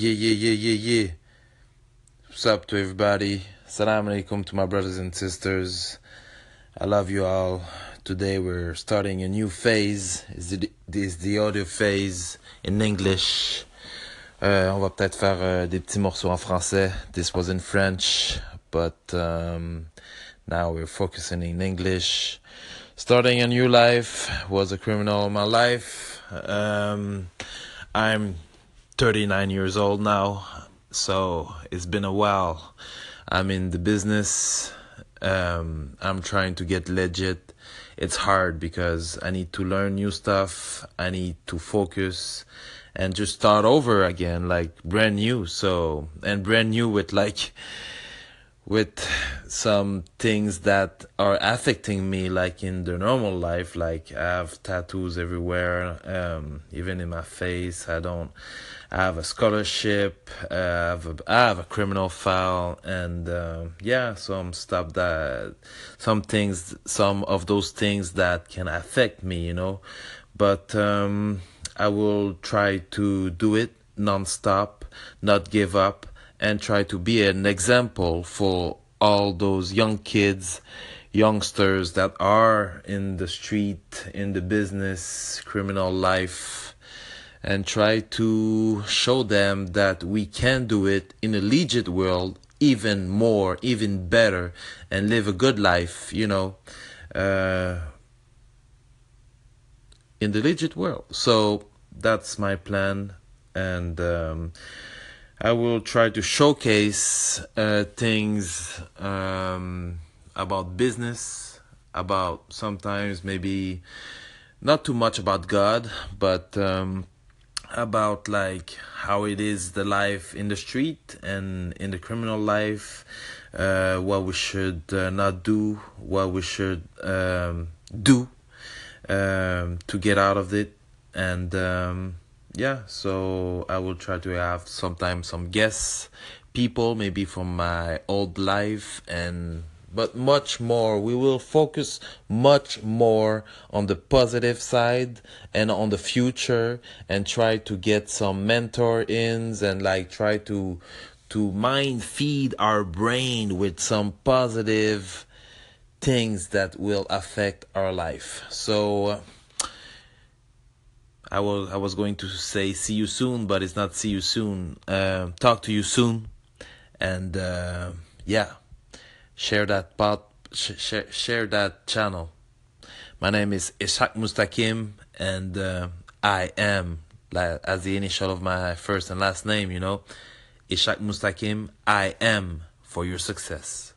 Yeah, yeah, yeah, yeah, yeah. What's up to everybody? Salam alaikum to my brothers and sisters. I love you all. Today we're starting a new phase. Is the audio phase in English. Euh, on va peut-être faire euh, des petits morceaux en français. This was in French, but um, now we're focusing in English. Starting a new life was a criminal in my life. Um, I'm 39 years old now, so it's been a while. I'm in the business. Um, I'm trying to get legit. It's hard because I need to learn new stuff. I need to focus and just start over again, like brand new. So, and brand new with like, with some things that are affecting me like in the normal life like i have tattoos everywhere um, even in my face. I don't i have a scholarship uh, I, have a, I have a criminal file and uh, yeah some stuff that some things some of those things that can affect me you know? But um, i will try to do it non-stop not give up and try to be an example for all those young kids, youngsters that are in the street, in the business, criminal life, and try to show them that we can do it in a legit world even more, even better, and live a good life, you know, uh, in the legit world. So that's my plan. And, um, I will try to showcase uh, things um, about business, about sometimes maybe not too much about God, but um, about like how it is the life in the street and in the criminal life, uh, what we should uh, not do, what we should um, do um, to get out of it, and um, yeah, so I will try to have sometimes some guests, people maybe from my old life and but much more. We will focus much more on the positive side and on the future and try to get some mentor ins and like try to to mind feed our brain with some positive things that will affect our life. So uh, I was I was going to say see you soon, but it's not see you soon. Uh, talk to you soon, and uh, yeah, share that pod, sh- share share that channel. My name is Ishaq Mustakim, and uh, I am like, as the initial of my first and last name. You know, Ishaq Mustakim. I am for your success.